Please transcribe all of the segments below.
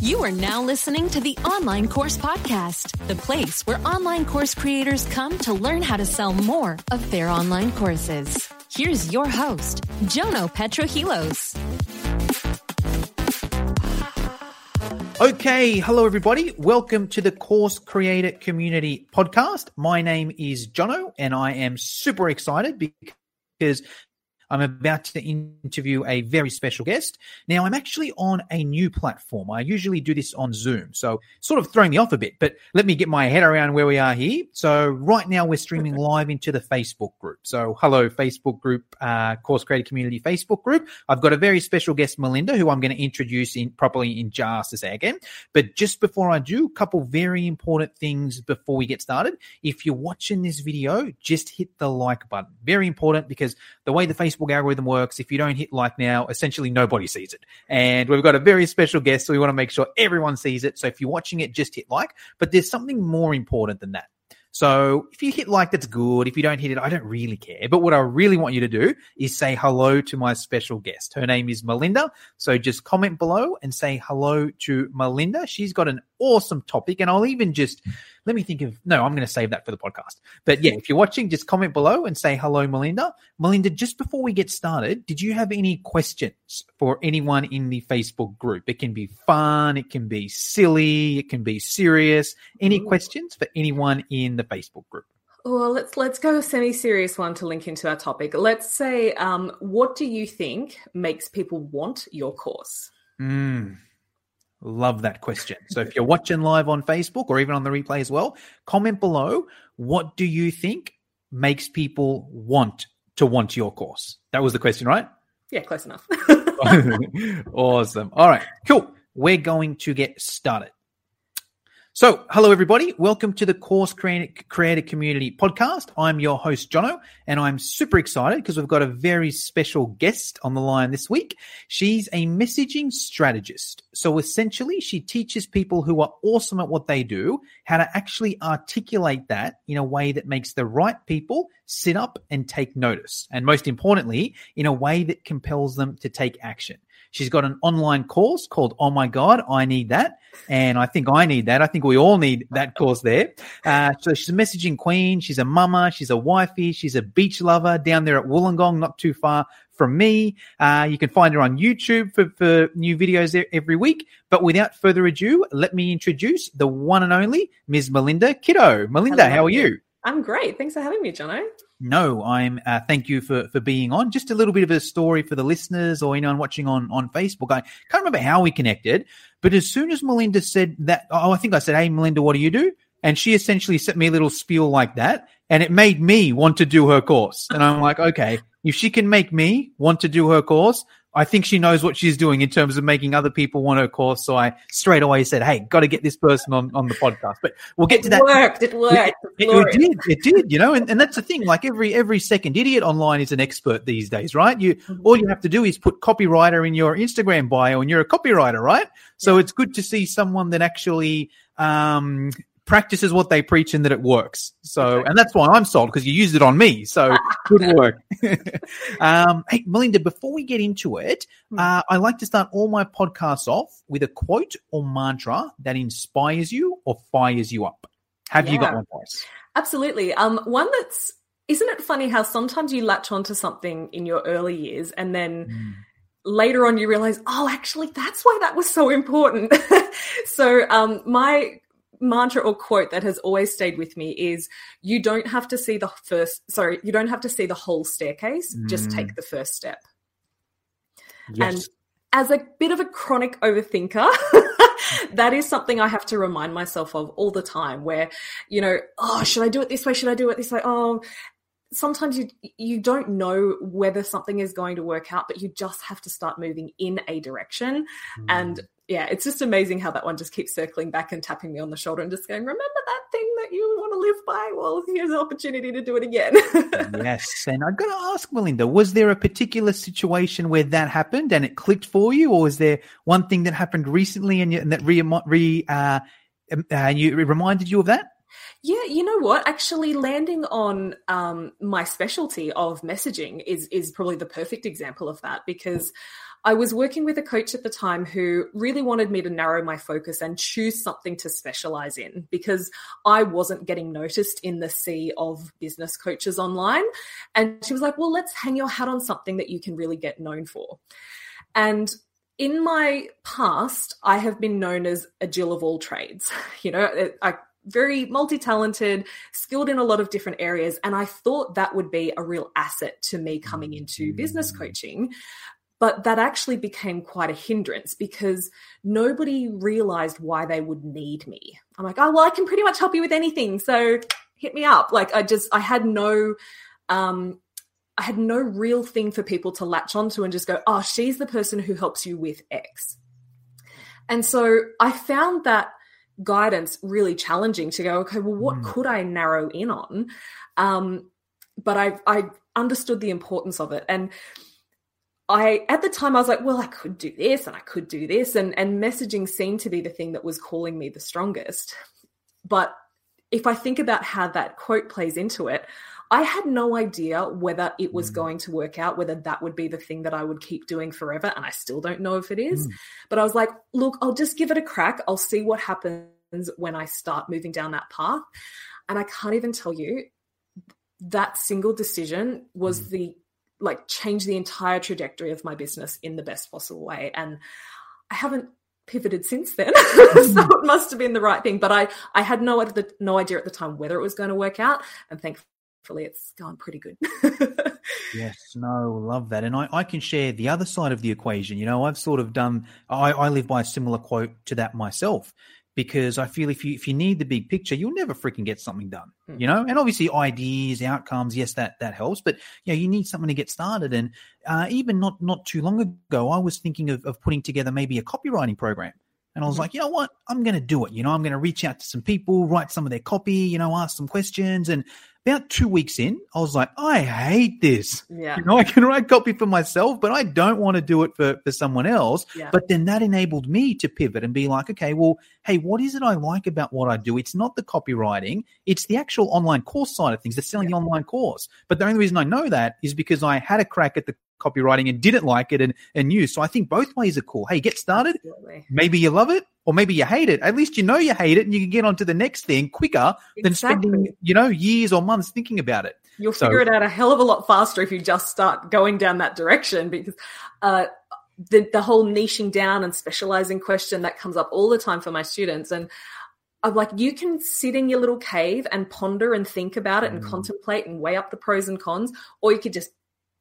You are now listening to the Online Course Podcast, the place where online course creators come to learn how to sell more of their online courses. Here's your host, Jono Petrohilos. Okay, hello everybody. Welcome to the Course Creator Community Podcast. My name is Jono and I am super excited because I'm about to interview a very special guest. Now, I'm actually on a new platform. I usually do this on Zoom, so sort of throwing me off a bit, but let me get my head around where we are here. So, right now, we're streaming live into the Facebook group. So, hello, Facebook group, uh, Course Creator Community Facebook group. I've got a very special guest, Melinda, who I'm going to introduce in properly in just a second. But just before I do, a couple very important things before we get started. If you're watching this video, just hit the like button. Very important because the way the Facebook Facebook algorithm works. If you don't hit like now, essentially nobody sees it. And we've got a very special guest, so we want to make sure everyone sees it. So if you're watching it, just hit like. But there's something more important than that. So if you hit like, that's good. If you don't hit it, I don't really care. But what I really want you to do is say hello to my special guest. Her name is Melinda. So just comment below and say hello to Melinda. She's got an awesome topic. And I'll even just let me think of no, I'm going to save that for the podcast. But yeah, if you're watching, just comment below and say hello, Melinda. Melinda, just before we get started, did you have any questions for anyone in the Facebook group? It can be fun, it can be silly, it can be serious. Any questions for anyone in the Facebook group? Well, let's let's go a semi-serious one to link into our topic. Let's say, um, what do you think makes people want your course? Mm, Love that question. So if you're watching live on Facebook or even on the replay as well, comment below. What do you think makes people want to want your course? That was the question, right? Yeah, close enough. awesome. All right, cool. We're going to get started. So, hello everybody. Welcome to the Course Creator Community podcast. I'm your host, Jono, and I'm super excited because we've got a very special guest on the line this week. She's a messaging strategist. So, essentially, she teaches people who are awesome at what they do how to actually articulate that in a way that makes the right people sit up and take notice. And most importantly, in a way that compels them to take action. She's got an online course called Oh My God, I Need That. And I think I need that. I think we all need that course there. Uh, so she's a messaging queen. She's a mama. She's a wifey. She's a beach lover down there at Wollongong, not too far from me. Uh, you can find her on YouTube for, for new videos there every week. But without further ado, let me introduce the one and only Ms. Melinda Kitto. Melinda, Hello. how are you? I'm great. Thanks for having me, Jono. No, I'm. Uh, thank you for for being on. Just a little bit of a story for the listeners or anyone watching on on Facebook. I can't remember how we connected, but as soon as Melinda said that, oh, I think I said, "Hey, Melinda, what do you do?" And she essentially sent me a little spiel like that, and it made me want to do her course. And I'm like, okay, if she can make me want to do her course, I think she knows what she's doing in terms of making other people want her course. So I straight away said, "Hey, got to get this person on, on the podcast." But we'll get to that. It worked. It worked. It, it, it, did. It did. You know, and, and that's the thing. Like every every second idiot online is an expert these days, right? You mm-hmm. all you have to do is put copywriter in your Instagram bio, and you're a copywriter, right? So it's good to see someone that actually um, practices what they preach and that it works. So, and that's why I'm sold because you used it on me. So good work. um, hey, Melinda, before we get into it, hmm. uh, I like to start all my podcasts off with a quote or mantra that inspires you or fires you up. Have yeah. you got one for us? Absolutely. Um, one that's isn't it funny how sometimes you latch onto something in your early years and then mm. later on you realize, oh, actually, that's why that was so important. so um, my mantra or quote that has always stayed with me is you don't have to see the first sorry you don't have to see the whole staircase mm. just take the first step yes. and as a bit of a chronic overthinker that is something i have to remind myself of all the time where you know oh should i do it this way should i do it this way oh sometimes you you don't know whether something is going to work out but you just have to start moving in a direction mm. and yeah, it's just amazing how that one just keeps circling back and tapping me on the shoulder and just going, remember that thing that you want to live by? Well, here's an opportunity to do it again. yes. And I've got to ask Melinda, was there a particular situation where that happened and it clicked for you? Or was there one thing that happened recently and, you, and that re, re uh, uh, you, reminded you of that? Yeah, you know what? Actually, landing on um, my specialty of messaging is is probably the perfect example of that because I was working with a coach at the time who really wanted me to narrow my focus and choose something to specialize in because I wasn't getting noticed in the sea of business coaches online. And she was like, well, let's hang your hat on something that you can really get known for. And in my past, I have been known as a Jill of all trades. You know, I very multi-talented, skilled in a lot of different areas, and I thought that would be a real asset to me coming into business coaching. But that actually became quite a hindrance because nobody realized why they would need me. I'm like, oh well, I can pretty much help you with anything, so hit me up. Like I just I had no um I had no real thing for people to latch onto and just go, oh, she's the person who helps you with X. And so I found that guidance really challenging to go, okay, well, what mm. could I narrow in on? Um, but I, I understood the importance of it. And I, at the time, I was like, well, I could do this and I could do this. And, and messaging seemed to be the thing that was calling me the strongest. But if I think about how that quote plays into it, I had no idea whether it was mm. going to work out, whether that would be the thing that I would keep doing forever. And I still don't know if it is. Mm. But I was like, look, I'll just give it a crack. I'll see what happens when I start moving down that path. And I can't even tell you that single decision was mm. the like change the entire trajectory of my business in the best possible way. And I haven't pivoted since then. so mm. it must have been the right thing. But I, I had no, no idea at the time whether it was going to work out. And thankfully, it's gone pretty good. yes, no, love that. And I, I can share the other side of the equation. You know, I've sort of done, I, I live by a similar quote to that myself because I feel if you if you need the big picture, you'll never freaking get something done. Mm. You know, and obviously ideas, outcomes, yes, that that helps, but you know, you need something to get started. And uh, even not not too long ago, I was thinking of, of putting together maybe a copywriting program. And I was mm-hmm. like, you know what? I'm going to do it. You know, I'm going to reach out to some people, write some of their copy, you know, ask some questions. And about two weeks in, I was like, I hate this. Yeah. You know, I can write copy for myself, but I don't want to do it for, for someone else. Yeah. But then that enabled me to pivot and be like, okay, well, hey, what is it I like about what I do? It's not the copywriting, it's the actual online course side of things, the selling yeah. the online course. But the only reason I know that is because I had a crack at the copywriting and didn't like it and, and knew. So I think both ways are cool. Hey, get started. Absolutely. Maybe you love it or maybe you hate it. At least you know you hate it and you can get on to the next thing quicker exactly. than spending, you know, years or months thinking about it. You'll so, figure it out a hell of a lot faster if you just start going down that direction because uh, the, the whole niching down and specializing question that comes up all the time for my students. And I'm like, you can sit in your little cave and ponder and think about it and mm. contemplate and weigh up the pros and cons, or you could just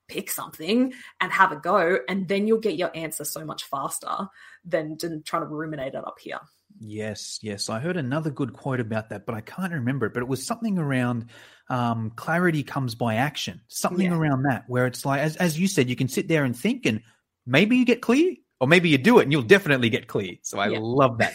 pick something and have a go and then you'll get your answer so much faster than, trying to ruminate it up here yes yes i heard another good quote about that but i can't remember it but it was something around um, clarity comes by action something yeah. around that where it's like as, as you said you can sit there and think and maybe you get clear or maybe you do it and you'll definitely get clear so i yeah. love that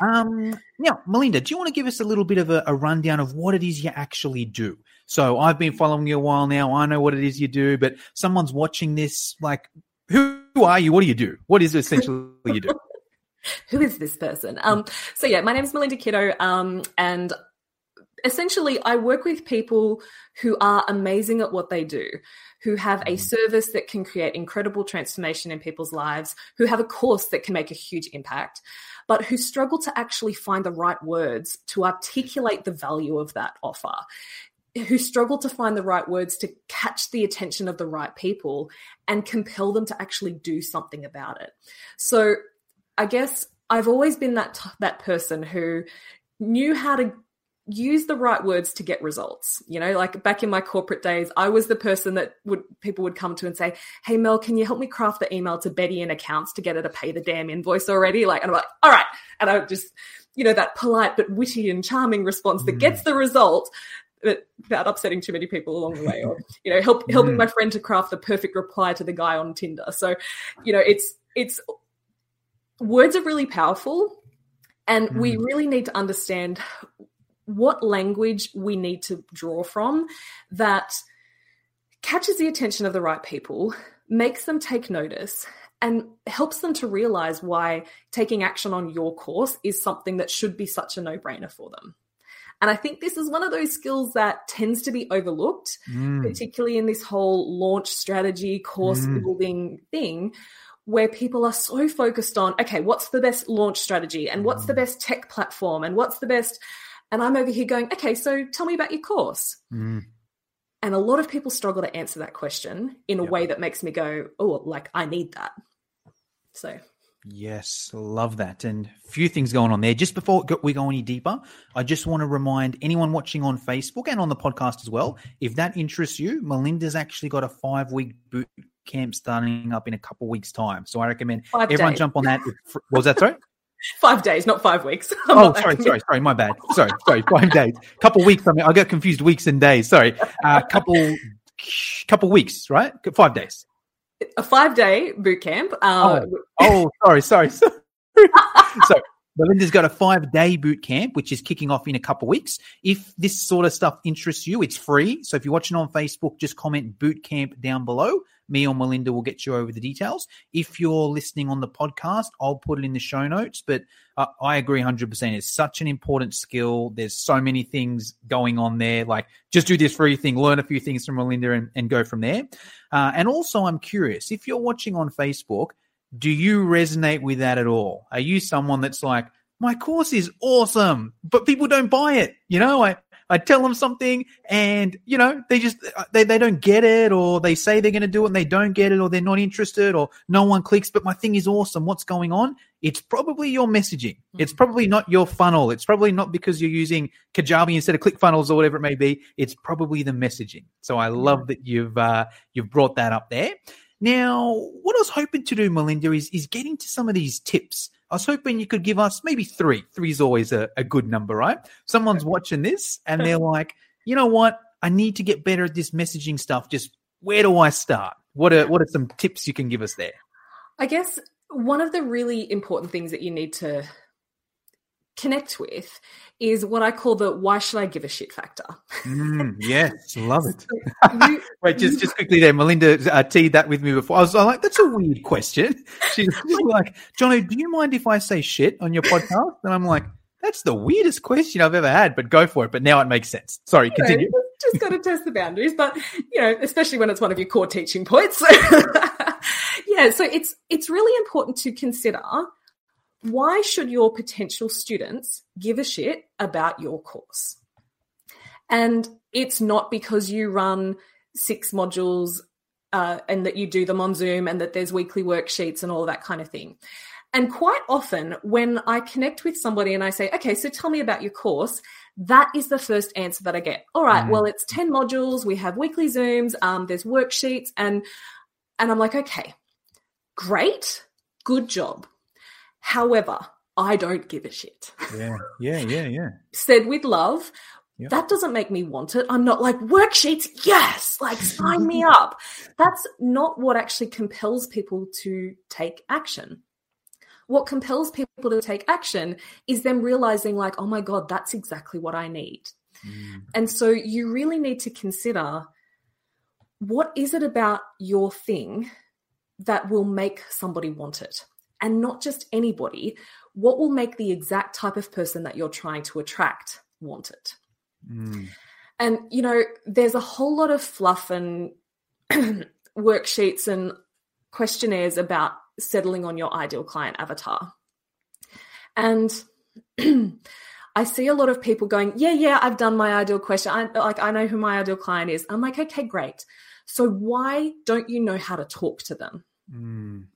um, now melinda do you want to give us a little bit of a, a rundown of what it is you actually do so I've been following you a while now. I know what it is you do, but someone's watching this. Like, who are you? What do you do? What is essentially you do? who is this person? Um, so yeah, my name is Melinda Kitto, um, and essentially I work with people who are amazing at what they do, who have a mm-hmm. service that can create incredible transformation in people's lives, who have a course that can make a huge impact, but who struggle to actually find the right words to articulate the value of that offer who struggle to find the right words to catch the attention of the right people and compel them to actually do something about it. So I guess I've always been that that person who knew how to use the right words to get results. You know, like back in my corporate days, I was the person that would people would come to and say, "Hey Mel, can you help me craft the email to Betty in accounts to get her to pay the damn invoice already?" Like, and I'm like, "All right," and I would just you know that polite but witty and charming response that gets mm. the result without upsetting too many people along the way, or you know, help helping mm. my friend to craft the perfect reply to the guy on Tinder. So, you know, it's it's words are really powerful, and mm. we really need to understand what language we need to draw from that catches the attention of the right people, makes them take notice, and helps them to realize why taking action on your course is something that should be such a no brainer for them. And I think this is one of those skills that tends to be overlooked, mm. particularly in this whole launch strategy, course mm. building thing, where people are so focused on, okay, what's the best launch strategy and what's the best tech platform and what's the best. And I'm over here going, okay, so tell me about your course. Mm. And a lot of people struggle to answer that question in a Yep. way that makes me go, oh, like I need that. So, Yes, love that. And a few things going on there. Just before we go any deeper, I just want to remind anyone watching on Facebook and on the podcast as well, if that interests you, Melinda's actually got a five week boot camp starting up in a couple weeks' time. So I recommend Five everyone days. jump on that. What was that, sorry? five days, not five weeks. I'm oh, sorry, sorry, sorry, my bad. Sorry, sorry, five days. Couple weeks. I mean, I got confused weeks and days. Sorry. Uh, couple, couple weeks, right? Five days. A five day boot camp. Uh, Oh, sorry, sorry, sorry. so Belinda's got a five day boot camp, which is kicking off in a couple of weeks. If this sort of stuff interests you, it's free. So if you're watching on Facebook, just comment boot camp down below. Me or Melinda will get you over the details. If you're listening on the podcast, I'll put it in the show notes. But uh, I agree 100%. It's such an important skill. There's so many things going on there. Like just do this free thing, learn a few things from Melinda and, and go from there. Uh, and also, I'm curious if you're watching on Facebook, do you resonate with that at all? Are you someone that's like, my course is awesome, but people don't buy it? You know, I, I tell them something and, you know, they just, uh, they, they don't get it or they say they're going to do it and they don't get it or they're not interested or no one clicks, but my thing is awesome. What's going on? It's probably your messaging. Hmm. It's probably not your funnel. It's probably not because you're using Kajabi instead of ClickFunnels or whatever it may be. It's probably the messaging. So I hmm. love that you've, uh, you've brought that up there. Now, what I was hoping to do, Melinda, is is getting to some of these tips. I was hoping you could give us maybe three. Three is always a, a good number, right? Someone's watching this and they're like, you know what? I need to get better at this messaging stuff. Just where do I start? What are what are some tips you can give us there? I guess one of the really important things that you need to connect with is what I call the why should I give a shit factor. Mm, yes, love it. You- Wait, just just quickly there, Melinda uh, teed that with me before. I was, I was like, that's a weird question. She's just like, Johnny, do you mind if I say shit on your podcast? And I'm like, that's the weirdest question I've ever had, but go for it. But now it makes sense. Sorry, you know, continue. just got to test the boundaries, but you know, especially when it's one of your core teaching points. yeah, so it's it's really important to consider why should your potential students give a shit about your course? And it's not because you run six modules uh, and that you do them on Zoom and that there's weekly worksheets and all that kind of thing. And quite often, when I connect with somebody and I say, okay, so tell me about your course, that is the first answer that I get. All right, Mm. well, it's 10 modules, we have weekly Zooms, um, there's worksheets, and and I'm like, okay, great, good job. However, I don't give a shit. Yeah, yeah, yeah, yeah. Said with love, Yep. that doesn't make me want it. I'm not like, worksheets, yes, like sign me up. That's not what actually compels people to take action. What compels people to take action is them realizing, like, oh my God, that's exactly what I need. Mm, And so you really need to consider what is it about your thing that will make somebody want it? And not just anybody, what will make the exact type of person that you're trying to attract want it? mm, And, you know, there's a whole lot of fluff and worksheets and questionnaires about settling on your ideal client avatar. And I see a lot of people going, yeah, yeah, I've done my ideal question. I like I know who my ideal client is. I'm like, okay, great. So why don't you know how to talk to them? mm.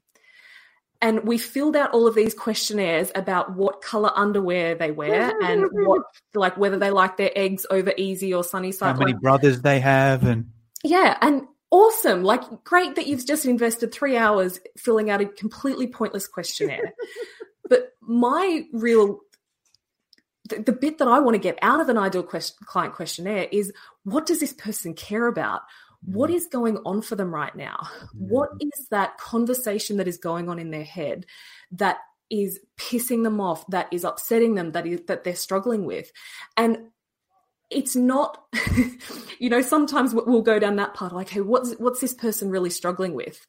And we filled out all of these questionnaires about what color underwear they wear mm-hmm, and mm-hmm. what like whether they like their eggs over easy or sunny side. How many brothers they have and yeah, and awesome. Like great that you've just invested 3 hours filling out a completely pointless questionnaire. but my real the, the bit that I want to get out of an ideal quest- client questionnaire is what does this person care about? What is going on for them right now? What is that conversation that is going on in their head that is pissing them off, that is upsetting them, that is that they're struggling with? And it's not, you know, sometimes we- we'll go down that path, like, hey, what's what's this person really struggling with?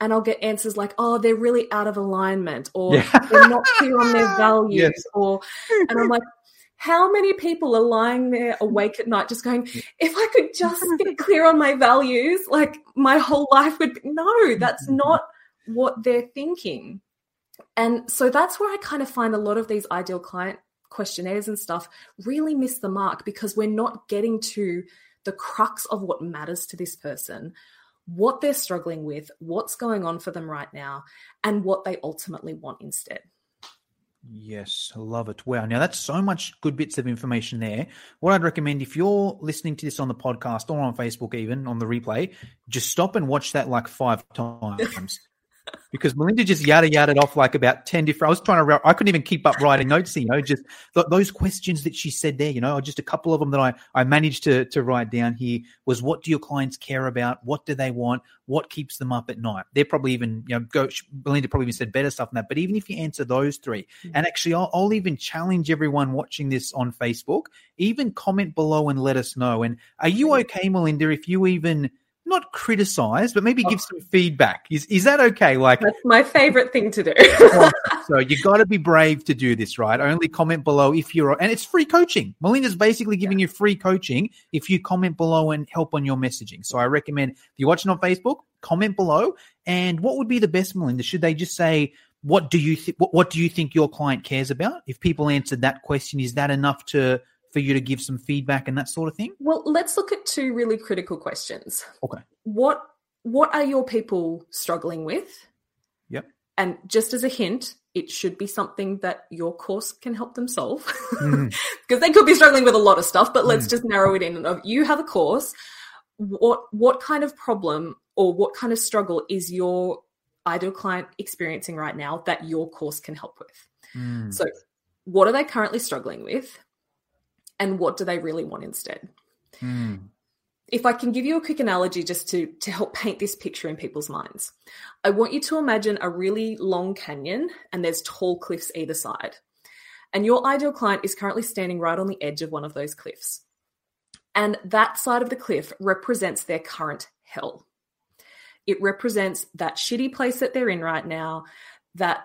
And I'll get answers like, oh, they're really out of alignment, or Yeah. they're not clear on their values, Yes. or and I'm like, how many people are lying there awake at night just going, if I could just get clear on my values, like my whole life would be no, mm-hmm. that's not what they're thinking. And so that's where I kind of find a lot of these ideal client questionnaires and stuff really miss the mark because we're not getting to the crux of what matters to this person, what they're struggling with, what's going on for them right now, and what they ultimately want instead. Yes, I love it. Wow. Now that's so much good bits of information there. What I'd recommend if you're listening to this on the podcast or on Facebook, even on the replay, just stop and watch that like five times because Melinda just yada yada off like about 10 different. I was trying to, I couldn't even keep up writing notes, you know, just those questions that she said there, you know, just a couple of them that I, I managed to, to write down here was what do your clients care about? What do they want? What keeps them up at night? They're probably even, you know, go, Melinda probably even said better stuff than that. But even if you answer those 3 mm-hmm. and actually, I'll, I'll even challenge everyone watching this on Facebook, even comment below and let us know. And are you okay, Melinda, if you even, not criticize, but maybe oh. give oh. some feedback. Is is that okay? Like that's my favorite thing to do. Oh, so you got to be brave to do this, right? Only comment below if you're, and it's free coaching. Melinda's basically giving yeah. you free coaching if you comment below and help on your messaging. So I recommend if you're watching on Facebook, comment below. And what would be the best, Melinda? Should they just say? What do you think? What, what do you think your client cares about? If people answered that question, is that enough to for you to give some feedback and that sort of thing? Well, let's look at two really critical questions. Okay. What what are your people struggling with? Yep. And just as a hint, it should be something that your course can help them solve. Because mm. they could be struggling with a lot of stuff, but let's mm. just narrow it in. You have a course. What what kind of problem or what kind of struggle is your ideal client experiencing right now that your course can help with? Mm. So what are they currently struggling with? And what do they really want instead? Mm. If I can give you a quick analogy just to, to help paint this picture in people's minds, I want you to imagine a really long canyon and there's tall cliffs either side. And your ideal client is currently standing right on the edge of one of those cliffs. And that side of the cliff represents their current hell. It represents that shitty place that they're in right now, that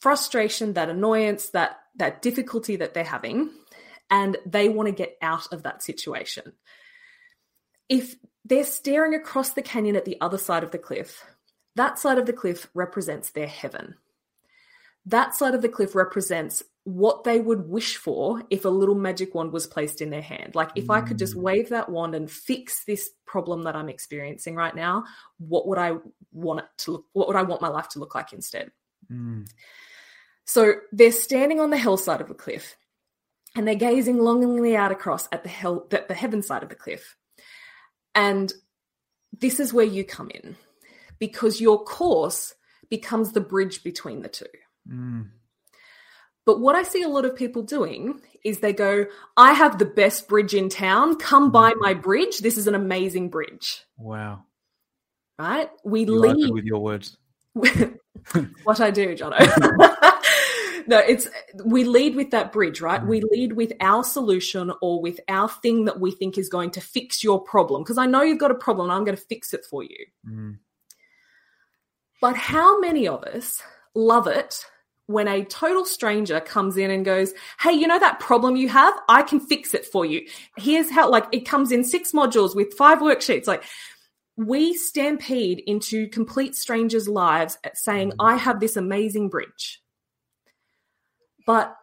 frustration, that annoyance, that that difficulty that they're having and they want to get out of that situation. If they're staring across the canyon at the other side of the cliff, that side of the cliff represents their heaven. That side of the cliff represents what they would wish for if a little magic wand was placed in their hand. Like if I could just mm. wave that wand and fix this problem that I'm experiencing right now, what would I want it to look what would I want my life to look like instead? Mm. So they're standing on the hillside of a cliff and they're gazing longingly out across at the hell at the heaven side of the cliff. And this is where you come in because your course becomes the bridge between the two. Mm. But what I see a lot of people doing is they go, I have the best bridge in town. Come buy mm. my bridge. This is an amazing bridge. Wow. Right? We you lead with your words. what I do, Jono. no, it's we lead with that bridge, right? Mm. We lead with our solution or with our thing that we think is going to fix your problem. Because I know you've got a problem, I'm going to fix it for you. Mm. But how many of us love it when a total stranger comes in and goes, Hey, you know that problem you have? I can fix it for you. Here's how, like, it comes in six modules with five worksheets. Like, we stampede into complete strangers' lives saying, mm. I have this amazing bridge. But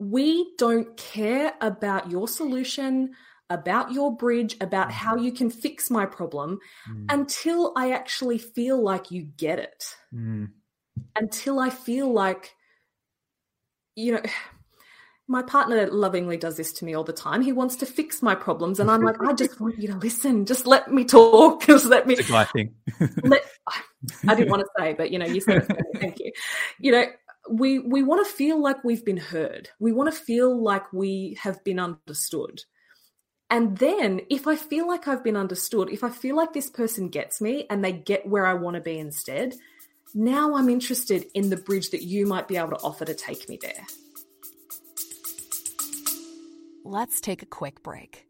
we don't care about your solution, about your bridge, about mm. how you can fix my problem mm. until I actually feel like you get it. Mm. Until I feel like, you know, my partner lovingly does this to me all the time. He wants to fix my problems, and I'm like, I just want you to listen. Just let me talk. Just let me. It's a guy thing. let, I didn't want to say, but you know, you said Thank you. You know, we we want to feel like we've been heard. We want to feel like we have been understood. And then if I feel like I've been understood, if I feel like this person gets me and they get where I want to be instead, now I'm interested in the bridge that you might be able to offer to take me there. Let's take a quick break.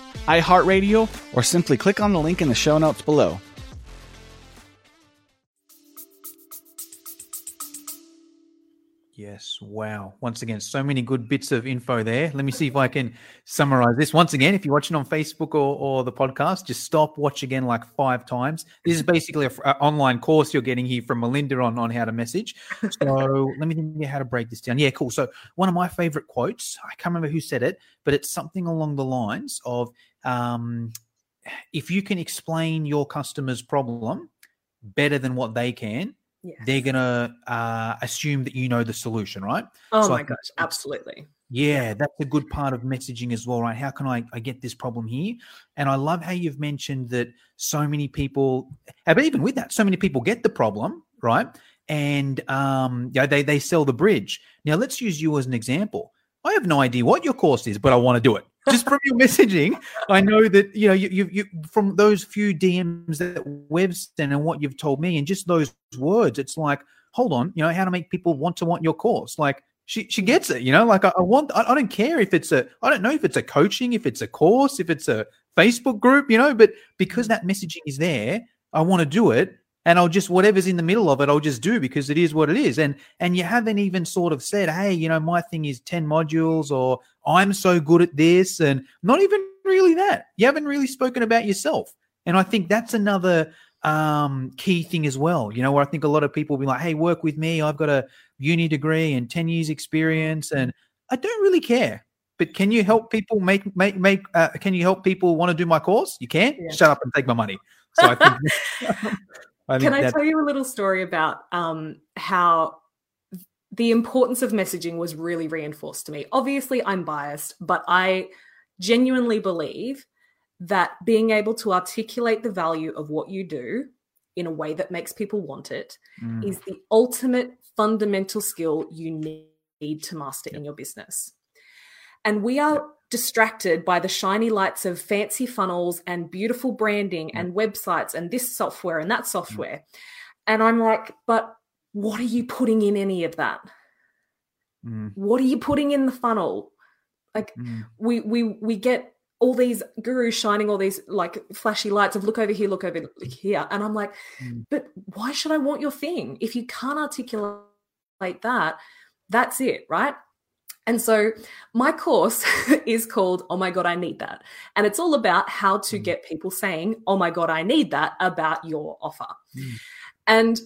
iHeartRadio, or simply click on the link in the show notes below. Yes. Wow. Once again, so many good bits of info there. Let me see if I can summarize this. Once again, if you're watching on Facebook or, or the podcast, just stop, watch again like five times. This is basically an online course you're getting here from Melinda on, on how to message. So let me think how to break this down. Yeah, cool. So one of my favorite quotes, I can't remember who said it, but it's something along the lines of um, if you can explain your customer's problem better than what they can, Yes. they're gonna uh, assume that you know the solution, right? Oh So my gosh, absolutely. Yeah, that's a good part of messaging as well, right? How can I, I get this problem here? And I love how you've mentioned that so many people, but even with that, so many people get the problem, right? And um, yeah, they they sell the bridge. Now let's use you as an example. I have no idea what your course is, but I want to do it. Just from your messaging, I know that you know you, you you from those few DMs that we've sent and what you've told me, and just those words, it's like, hold on, you know, how to make people want to want your course. Like she she gets it, you know. Like I, I want, I, I don't care if it's a, I don't know if it's a coaching, if it's a course, if it's a Facebook group, you know. But because that messaging is there, I want to do it, and I'll just whatever's in the middle of it, I'll just do because it is what it is. And and you haven't even sort of said, hey, you know, my thing is ten modules, or I'm so good at this, and not even really that. You haven't really spoken about yourself, and I think that's another um key thing as well you know where i think a lot of people will be like hey work with me. I've got a uni degree and 10 years experience and i don't really care. But can you help people make make make uh, can you help people want to do my course? You can Yeah. shut up and take my money. So i think, I think Can I tell you a little story about um, how the importance of messaging was really reinforced to me? Obviously, I'm biased, but I genuinely believe that being able to articulate the value of what you do in a way that makes people want it Mm, is the ultimate fundamental skill you need to master in your business. And we are distracted by the shiny lights of fancy funnels and beautiful branding and websites and this software and that software. And I'm like, but what are you putting in any of that? mm, What are you putting in the funnel? Like mm, we we we get all these gurus shining all these like flashy lights of look over here, look over here. And I'm like, Mm. but why should I want your thing? If you can't articulate that, that's it, right? And so my course is called Oh My God, I Need That. And it's all about how to Mm. get people saying, Oh my God, I need that about your offer. Mm. And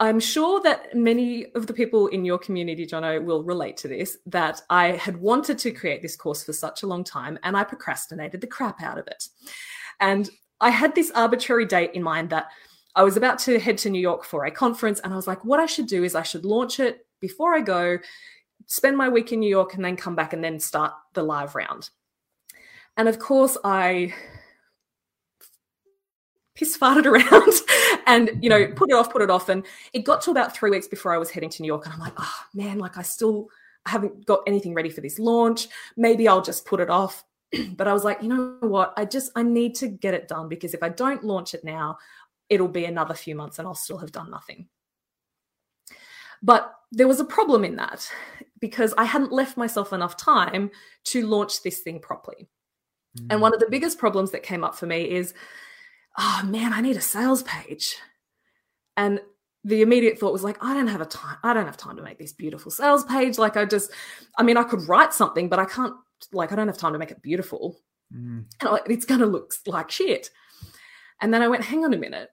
I'm sure that many of the people in your community, Jono, will relate to this. That I had wanted to create this course for such a long time and I procrastinated the crap out of it. And I had this arbitrary date in mind that I was about to head to New York for a conference. And I was like, what I should do is I should launch it before I go, spend my week in New York, and then come back and then start the live round. And of course, I piss farted around and you know mm-hmm. put it off put it off. And it got to about three weeks before i was heading to new york and i'm like oh man like i still haven't got anything ready for this launch. Maybe i'll just put it off. But i was like you know what? I just i need to get it done because if i don't launch it now it'll be another few months and i'll still have done nothing. But there was a problem in that because i hadn't left myself enough time to launch this thing properly. And mm. one of the biggest problems that came up for me is oh man, I need a sales page. And the immediate thought was like, I don't have a time, I don't have time to make this beautiful sales page. Like I just, I mean, I could write something, but I can't, like, I don't have time to make it beautiful. Mm, And I'm it's gonna look like shit. And then I went, hang on a minute.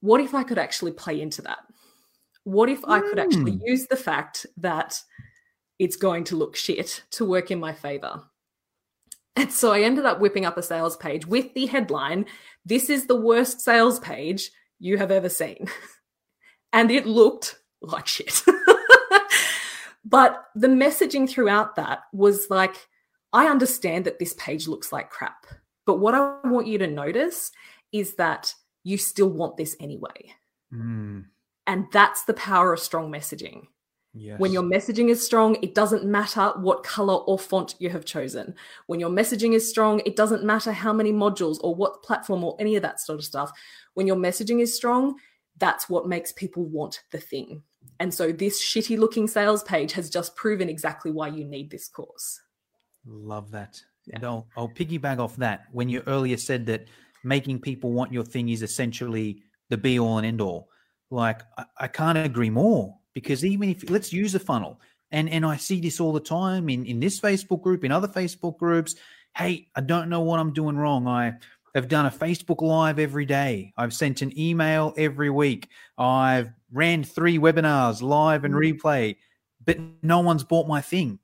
What if I could actually play into that? What if I could actually Mm. use the fact that it's going to look shit to work in my favor? And so I ended up whipping up a sales page with the headline, This is the worst sales page you have ever seen. and it looked like shit. but the messaging throughout that was like, I understand that this page looks like crap. But what I want you to notice is that you still want this anyway. mm, And that's the power of strong messaging. Yes. When your messaging is strong, it doesn't matter what color or font you have chosen. When your messaging is strong, it doesn't matter how many modules or what platform or any of that sort of stuff. When your messaging is strong, that's what makes people want the thing. And so this shitty looking sales page has just proven exactly why you need this course. Love that. And I'll, I'll piggyback off that. When you earlier said that making people want your thing is essentially the be all and end all, like I, I can't agree more because even if let's use a funnel. And and I see this all the time in in this Facebook group in other Facebook groups. Hey I don't know what I'm doing wrong. I have done a Facebook live every day. I've sent an email every week. I've ran three webinars live and Mm. replay but no one's bought my thing.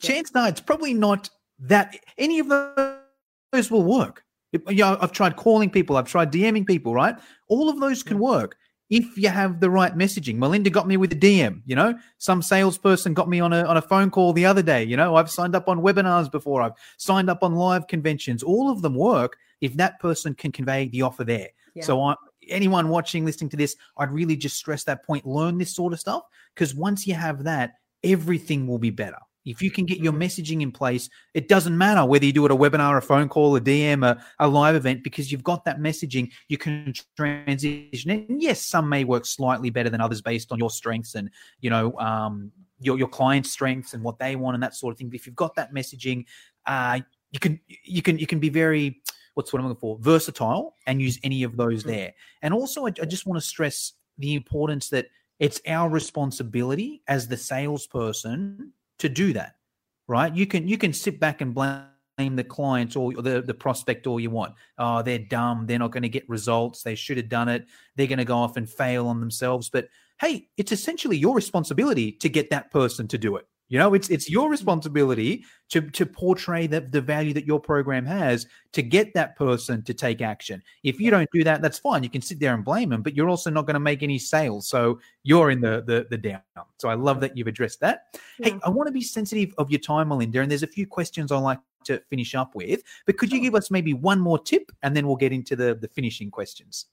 Yeah. chance no it's probably not that any of those will work. It- you know, I've tried calling people I've tried DMing people right? All of those can work if you have the right messaging. Melinda got me with a DM, you know, some salesperson got me on a on a phone call the other day, you know, I've signed up on webinars before, I've signed up on live conventions. All of them work if that person can convey the offer there. Yeah. So I anyone watching listening to this, I'd really just stress that point, learn this sort of stuff because once you have that, everything will be better. If you can get your messaging in place, it doesn't matter whether you do it a webinar, a phone call, a DM, a, a live event, because you've got that messaging, you can transition it. And yes, some may work slightly better than others based on your strengths and you know um, your your client's strengths and what they want and that sort of thing. But if you've got that messaging, uh, you can you can you can be very what's what I'm looking for versatile and use any of those Mhm. there. And also, I, I just want to stress the importance that it's our responsibility as the salesperson to do that right? You can you can sit back and blame the clients or the, the prospect all you want. Oh they're dumb. They're not going to get results. They should have done it. They're going to go off and fail on themselves. But hey it's essentially your responsibility to get that person to do it you know it's it's your responsibility to to portray the, the value that your program has to get that person to take action if you don't do that that's fine you can sit there and blame them but you're also not going to make any sales so you're in the the, the down so i love that you've addressed that Hey, I want to be sensitive of your time, Melinda, and there's a few questions I like to finish up with. But could you give us maybe one more tip, and then we'll get into the the finishing questions?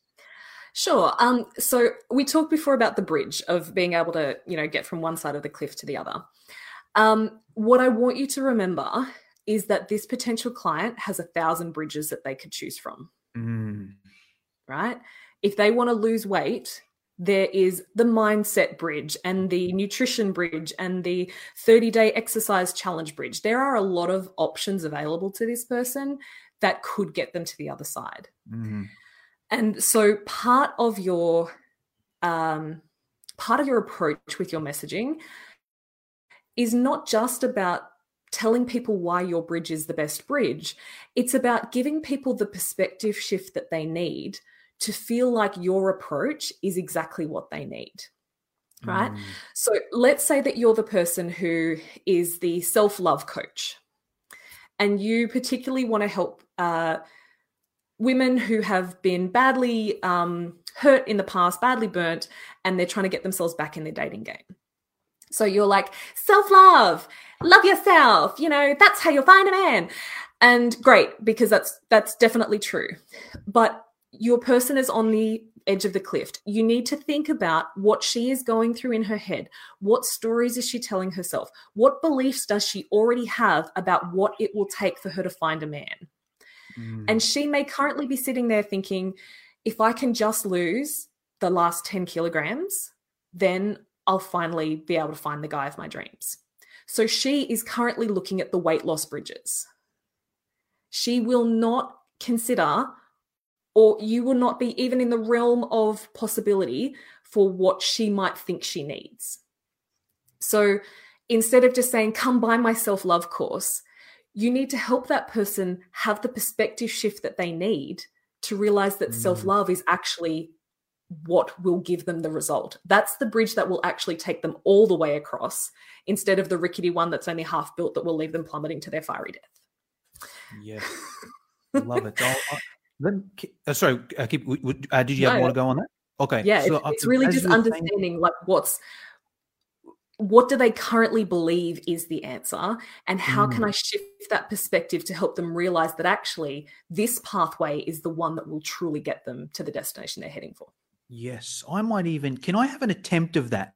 Sure. Um, so we talked before about the bridge of being able to, you know, get from one side of the cliff to the other. Um, what I want you to remember is that this potential client has a thousand bridges that they could choose from, Mm, right? If they want to lose weight, there is the mindset bridge and the nutrition bridge and the 30 day exercise challenge bridge. There are a lot of options available to this person that could get them to the other side. mm, And so part of your um, part of your approach with your messaging is not just about telling people why your bridge is the best bridge. It's about giving people the perspective shift that they need to feel like your approach is exactly what they need. Right? mm, So let's say that you're the person who is the self love coach, and you particularly want to help uh, women who have been badly um, hurt in the past, badly burnt, and they're trying to get themselves back in their dating game. So you're like, self love, love yourself, you know, that's how you'll find a man. And great, because that's that's definitely true. But your person is on the edge of the cliff. You need to think about what she is going through in her head. What stories is she telling herself? What beliefs does she already have about what it will take for her to find a man? mm. And she may currently be sitting there thinking, if I can just lose the last 10 kilograms, then I'll finally be able to find the guy of my dreams. So she is currently looking at the weight loss bridges. She will not consider, or you will not be even in the realm of possibility for what she might think she needs. So instead of just saying, come buy my self love course, you need to help that person have the perspective shift that they need to realize that Mm. self love is actually what will give them the result. That's the bridge that will actually take them all the way across instead of the rickety one that's only half built that will leave them plummeting to their fiery death. yes, love it. I'll- I- then, uh, sorry, uh, keep. Uh, did you have No. more to go on that? Okay, Yeah, so, it's, uh, it's really just were saying- understanding like what's what do they currently believe is the answer and how can Mm. i shift that perspective to help them realize that actually this pathway is the one that will truly get them to the destination they're heading for Yes, I might even. Can I have an attempt of that?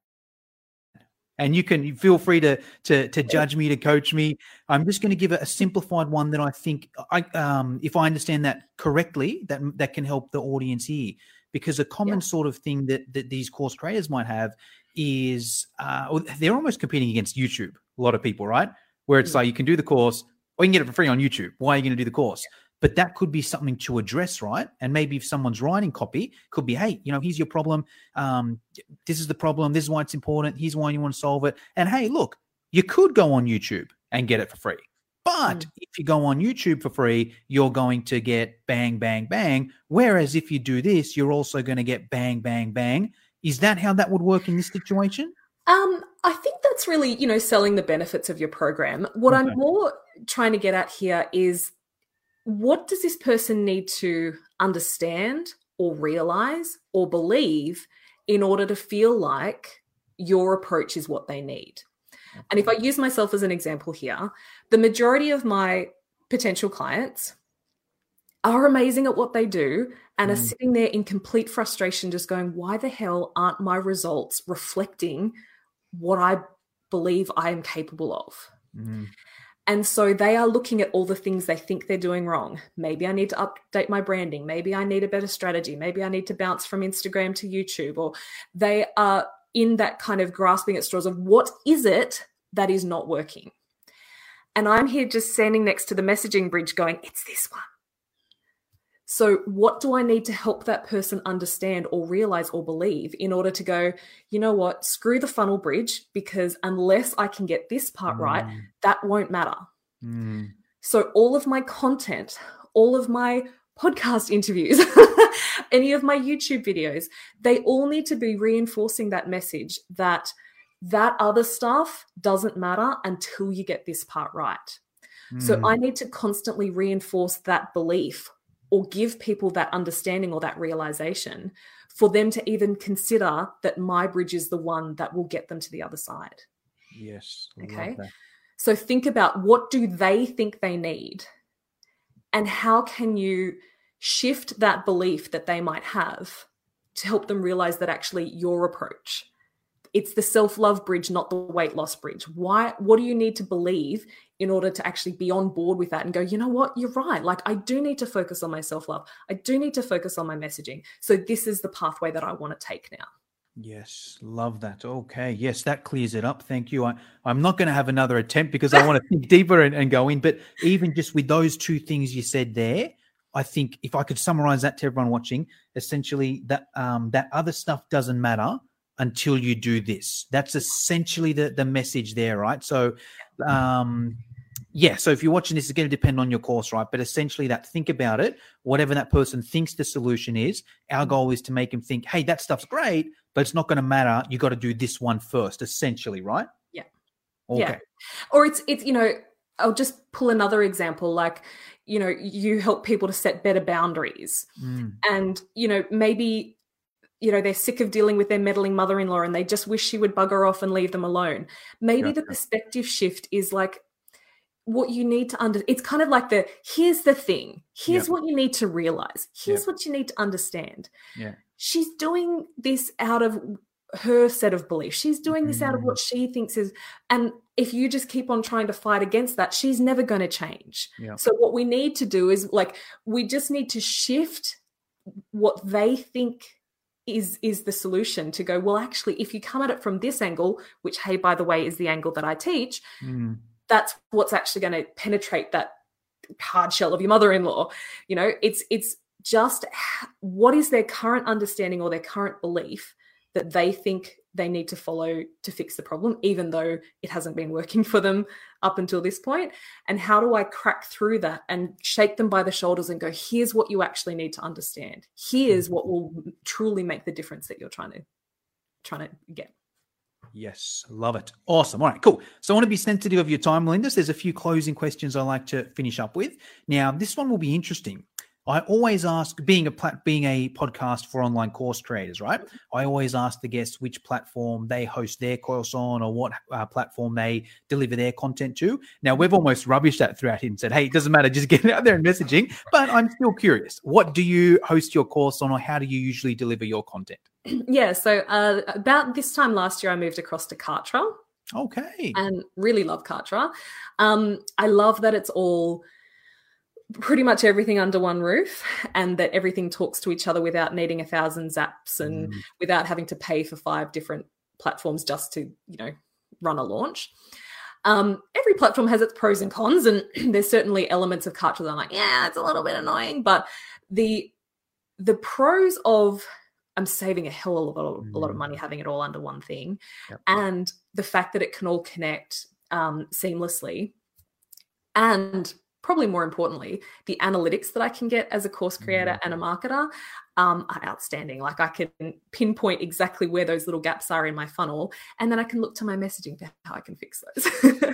and you can feel free to to to judge me to coach me i'm just going to give it a simplified one that i think i um if i understand that correctly that that can help the audience here because a common yeah. sort of thing that that these course creators might have is uh they're almost competing against youtube a lot of people right where it's mm-hmm. like you can do the course or you can get it for free on youtube why are you going to do the course yeah but that could be something to address right? And maybe if someone's writing copy could be hey you know here's your problem. Um, this is the problem. This is why it's important. Here's why you want to solve it. And hey look you could go on youtube and get it for free. But mm. if you go on youtube for free you're going to get bang bang bang. Whereas if you do this you're also going to get bang bang bang. Is that how that would work in this situation? Um, I think that's really, you know, selling the benefits of your program. What okay. I'm more trying to get at here is what does this person need to understand or realize or believe in order to feel like your approach is what they need? And if I use myself as an example here, the majority of my potential clients are amazing at what they do and mm. are sitting there in complete frustration, just going, why the hell aren't my results reflecting what I believe I am capable of? Mm. And so they are looking at all the things they think they're doing wrong. Maybe I need to update my branding. Maybe I need a better strategy. Maybe I need to bounce from Instagram to YouTube. Or they are in that kind of grasping at straws of what is it that is not working? And I'm here just standing next to the messaging bridge going, it's this one. So, what do I need to help that person understand or realize or believe in order to go, you know what, screw the funnel bridge because unless I can get this part mm. right, that won't matter. Mm. So, all of my content, all of my podcast interviews, any of my YouTube videos, they all need to be reinforcing that message that that other stuff doesn't matter until you get this part right. Mm. So, I need to constantly reinforce that belief or give people that understanding or that realization for them to even consider that my bridge is the one that will get them to the other side. Yes. Okay. So think about what do they think they need and how can you shift that belief that they might have to help them realize that actually your approach it's the self-love bridge not the weight loss bridge why what do you need to believe in order to actually be on board with that and go you know what you're right like i do need to focus on my self-love i do need to focus on my messaging so this is the pathway that i want to take now Yes, love that. Okay, yes, that clears it up. Thank you. I, I'm not going to have another attempt because I want to think deeper and, and go in. But even just with those two things you said there, I think if I could summarize that to everyone watching, essentially that um, that other stuff doesn't matter until you do this. That's essentially the the message there, right? So, um, yeah. So if you're watching this, it's going to depend on your course, right? But essentially, that think about it. Whatever that person thinks the solution is, our goal is to make him think, "Hey, that stuff's great, but it's not going to matter. You got to do this one first. Essentially, right? Yeah. Okay. Yeah. Or it's it's you know. I'll just pull another example like you know you help people to set better boundaries mm. and you know maybe you know they're sick of dealing with their meddling mother-in-law and they just wish she would bugger off and leave them alone maybe the perspective shift is like what you need to under it's kind of like the here's the thing here's what you need to realize here's what you need to understand yeah she's doing this out of her set of beliefs she's doing this out of what mm-hmm. she thinks is and if you just keep on trying to fight against that she's never going to change yeah. so what we need to do is like we just need to shift what they think is is the solution to go well actually if you come at it from this angle which hey by the way is the angle that i teach mm. That's what's actually going to penetrate that hard shell of your mother-in-law you know it's it's just what is their current understanding or their current belief that they think they need to follow to fix the problem, even though it hasn't been working for them up until this point? And how do I crack through that and shake them by the shoulders and go, here's what you actually need to understand. Here's mm. what will truly make the difference that you're trying to trying to get. Yes, love it. Awesome. All right, cool. So I want to be sensitive of your time, Melinda. There's a few closing questions I like to finish up with. Now, this one will be interesting. I always ask, being a plat, being a podcast for online course creators, right? I always ask the guests which platform they host their course on, or what uh, platform they deliver their content to. Now we've almost rubbished that throughout it and said, "Hey, it doesn't matter, just get out there and messaging." But I'm still curious. What do you host your course on, or how do you usually deliver your content? Yeah, so uh, about this time last year, I moved across to Kartra. Okay. And really love Kartra. Um, I love that it's all pretty much everything under one roof and that everything talks to each other without needing a thousand zaps and mm. without having to pay for five different platforms just to, you know, run a launch. Um, every platform has its pros and cons, and there's certainly elements of Kartra that I'm like, yeah, it's a little bit annoying, but the the pros of I'm saving a hell of a lot of, a lot of money mm. having it all under one thing, yep. and the fact that it can all connect um, seamlessly, and probably more importantly, the analytics that I can get as a course creator mm. and a marketer um, are outstanding. Like I can pinpoint exactly where those little gaps are in my funnel, and then I can look to my messaging for how I can fix those.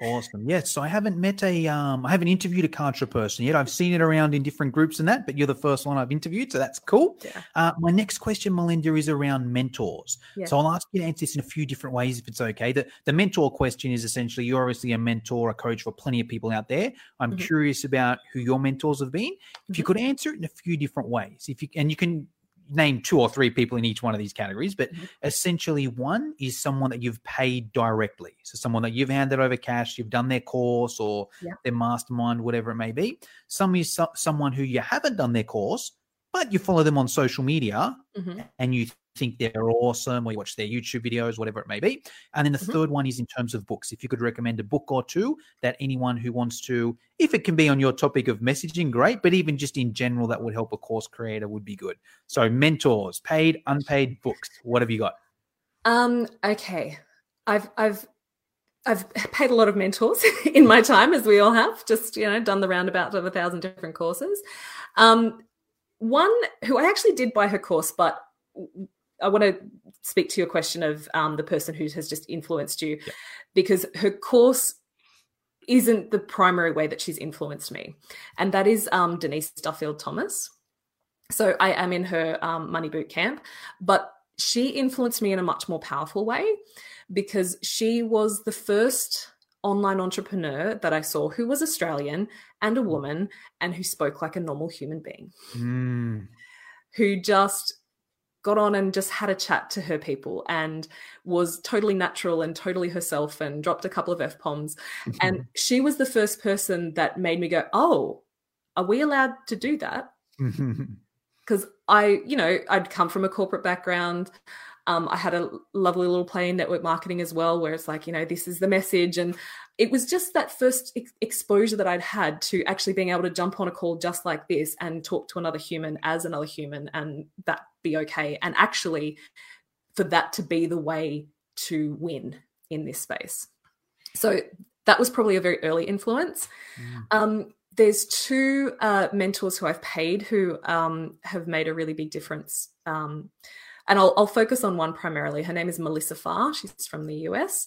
Awesome. Yes. So I haven't met a, um, I haven't interviewed a Kartra person yet. I've seen it around in different groups and that, but you're the first one I've interviewed. So that's cool. Yeah. Uh, my next question, Melinda, is around mentors. Yeah. So I'll ask you to answer this in a few different ways if it's okay. The, the mentor question is essentially you're obviously a mentor, a coach for plenty of people out there. I'm mm-hmm. curious about who your mentors have been. If mm-hmm. you could answer it in a few different ways, if you, and you can name two or three people in each one of these categories, but mm-hmm. essentially one is someone that you've paid directly. So someone that you've handed over cash, you've done their course or yeah. their mastermind, whatever it may be. Some is so- someone who you haven't done their course, but you follow them on social media mm-hmm. and you think they're awesome or you watch their YouTube videos, whatever it may be. And then the mm-hmm. third one is in terms of books. If you could recommend a book or two that anyone who wants to, if it can be on your topic of messaging, great, but even just in general, that would help a course creator would be good. So mentors, paid, unpaid books. What have you got? Um, okay. I've I've I've paid a lot of mentors in my time, as we all have, just you know, done the roundabout of a thousand different courses. Um, one who I actually did buy her course, but I want to speak to your question of um, the person who has just influenced you, yeah. because her course isn't the primary way that she's influenced me, and that is um, Denise Duffield Thomas. So I am in her um, money boot camp, but she influenced me in a much more powerful way because she was the first online entrepreneur that I saw who was Australian and a woman and who spoke like a normal human being. Mm. Who just got on and just had a chat to her people and was totally natural and totally herself and dropped a couple of F bombs. and she was the first person that made me go, Oh, are we allowed to do that? Because I, you know, I'd come from a corporate background. Um, I had a lovely little play in network marketing as well, where it's like, you know, this is the message. And it was just that first ex- exposure that I'd had to actually being able to jump on a call just like this and talk to another human as another human and that be okay. And actually, for that to be the way to win in this space. So that was probably a very early influence. Mm. Um, there's two uh, mentors who I've paid who um, have made a really big difference. Um, and I'll, I'll, focus on one primarily. Her name is Melissa Farr. She's from the US.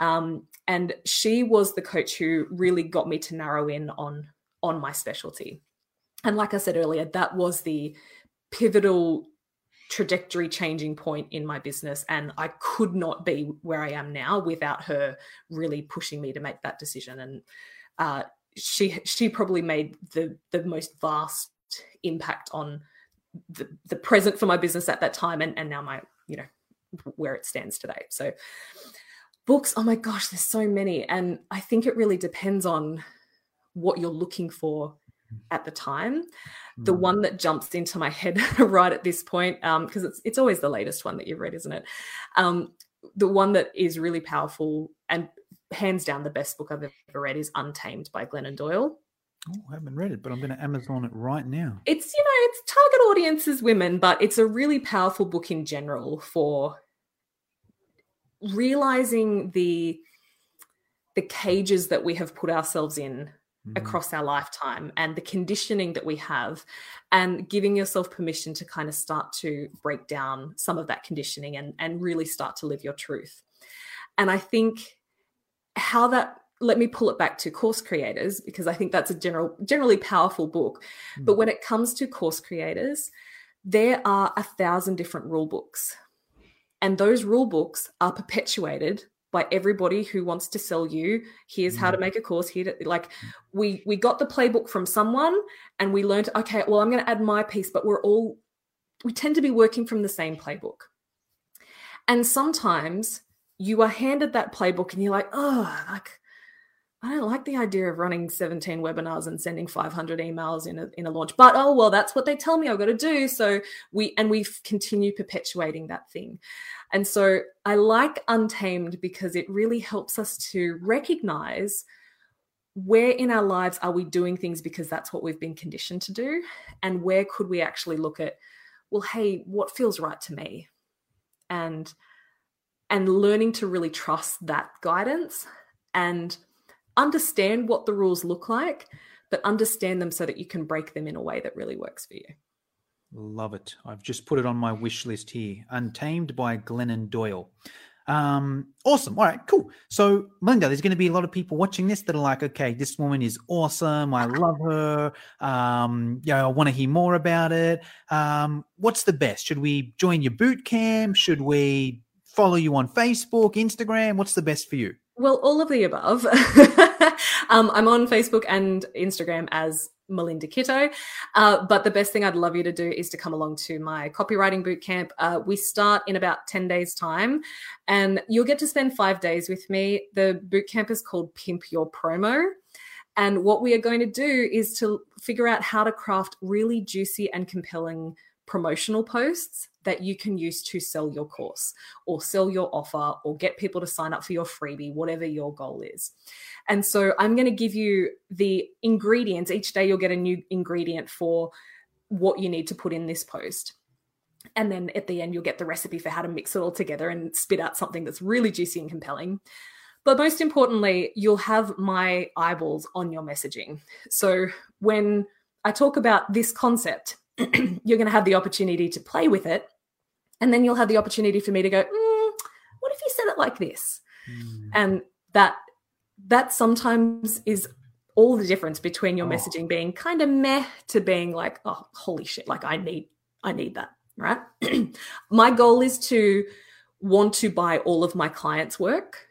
Um, and she was the coach who really got me to narrow in on on my specialty. And like I said earlier, that was the pivotal trajectory changing point in my business and I could not be where I am now without her really pushing me to make that decision and uh, she she probably made the the most vast impact on the, the present for my business at that time and, and now my you know where it stands today. So books oh my gosh there's so many. And i think it really depends on what you're looking for at the time. Mm. the one that jumps into my head right at this point because um, it's it's always the latest one that you've read isn't it? Um, the one that is really powerful and hands down the best book i've ever read is untamed by glennon doyle Oh, I haven't read it, but I'm going to Amazon it right now. It's, you know, it's target audience is women, but it's a really powerful book in general for realizing the the cages that we have put ourselves in mm. across our lifetime and the conditioning that we have and giving yourself permission to kind of start to break down some of that conditioning and and really start to live your truth and i think how that let me pull it back to course creators because i think that's a general generally powerful book mm. but when it comes to course creators there are a thousand different rule books and those rule books are perpetuated by everybody who wants to sell you here's how to mm. make a course here to, like we we got the playbook from someone and we learned okay well i'm going to add my piece but we're all we tend to be working from the same playbook and sometimes you are handed that playbook and you're like, oh, like I don't like the idea of running 17 webinars and sending 500 emails in a, in a launch, but oh, well, that's what they tell me I've got to do. So we, and we continue perpetuating that thing. And so I like Untamed because it really helps us to recognize where in our lives are we doing things because that's what we've been conditioned to do? And where could we actually look at, well, hey, what feels right to me? And, and learning to really trust that guidance and understand what the rules look like, but understand them so that you can break them in a way that really works for you. Love it. I've just put it on my wish list here. Untamed by Glennon Doyle. Um, awesome. All right, cool. So, Melinda, there's going to be a lot of people watching this that are like, okay, this woman is awesome. I love her. Um, yeah, I want to hear more about it. Um, what's the best? Should we join your boot camp? Should we follow you on Facebook, Instagram? What's the best for you? Well, all of the above. um, I'm on Facebook and Instagram as Melinda Kitto. Uh, but the best thing I'd love you to do is to come along to my copywriting bootcamp. Uh, we start in about 10 days' time, and you'll get to spend five days with me. The bootcamp is called Pimp Your Promo. And what we are going to do is to figure out how to craft really juicy and compelling promotional posts that you can use to sell your course or sell your offer or get people to sign up for your freebie, whatever your goal is. And so I'm going to give you the ingredients. Each day you'll get a new ingredient for what you need to put in this post. And then at the end, you'll get the recipe for how to mix it all together and spit out something that's really juicy and compelling. But most importantly, you'll have my eyeballs on your messaging. So when I talk about this concept, you're going to have the opportunity to play with it. And then you'll have the opportunity for me to go, mm, what if you said it like this? Mm. And that that sometimes is all the difference between your oh. messaging being kind of meh to being like, oh, holy shit, like I need, I need that, right? my goal is to want to buy all of my clients' work.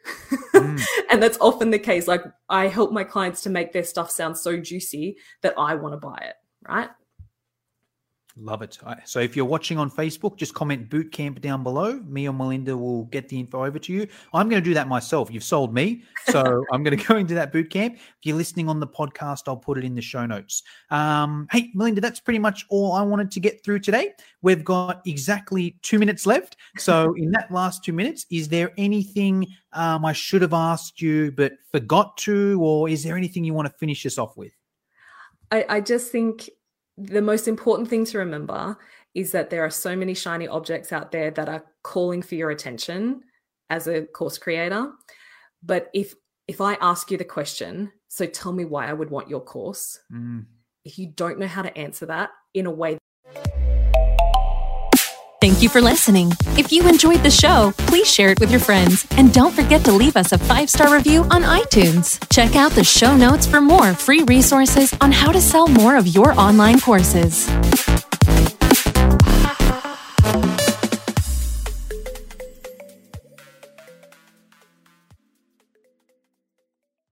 Mm. and that's often the case. Like I help my clients to make their stuff sound so juicy that I want to buy it, right? Love it. So if you're watching on Facebook, just comment bootcamp down below. Me or Melinda will get the info over to you. I'm going to do that myself. You've sold me. So I'm going to go into that bootcamp. If you're listening on the podcast, I'll put it in the show notes. Um, hey, Melinda, that's pretty much all I wanted to get through today. We've got exactly two minutes left. So in that last two minutes, is there anything um, I should have asked you but forgot to, or is there anything you want to finish us off with? I, I just think the most important thing to remember is that there are so many shiny objects out there that are calling for your attention as a course creator but if if i ask you the question so tell me why i would want your course mm. if you don't know how to answer that in a way You for listening. If you enjoyed the show, please share it with your friends and don't forget to leave us a five star review on iTunes. Check out the show notes for more free resources on how to sell more of your online courses.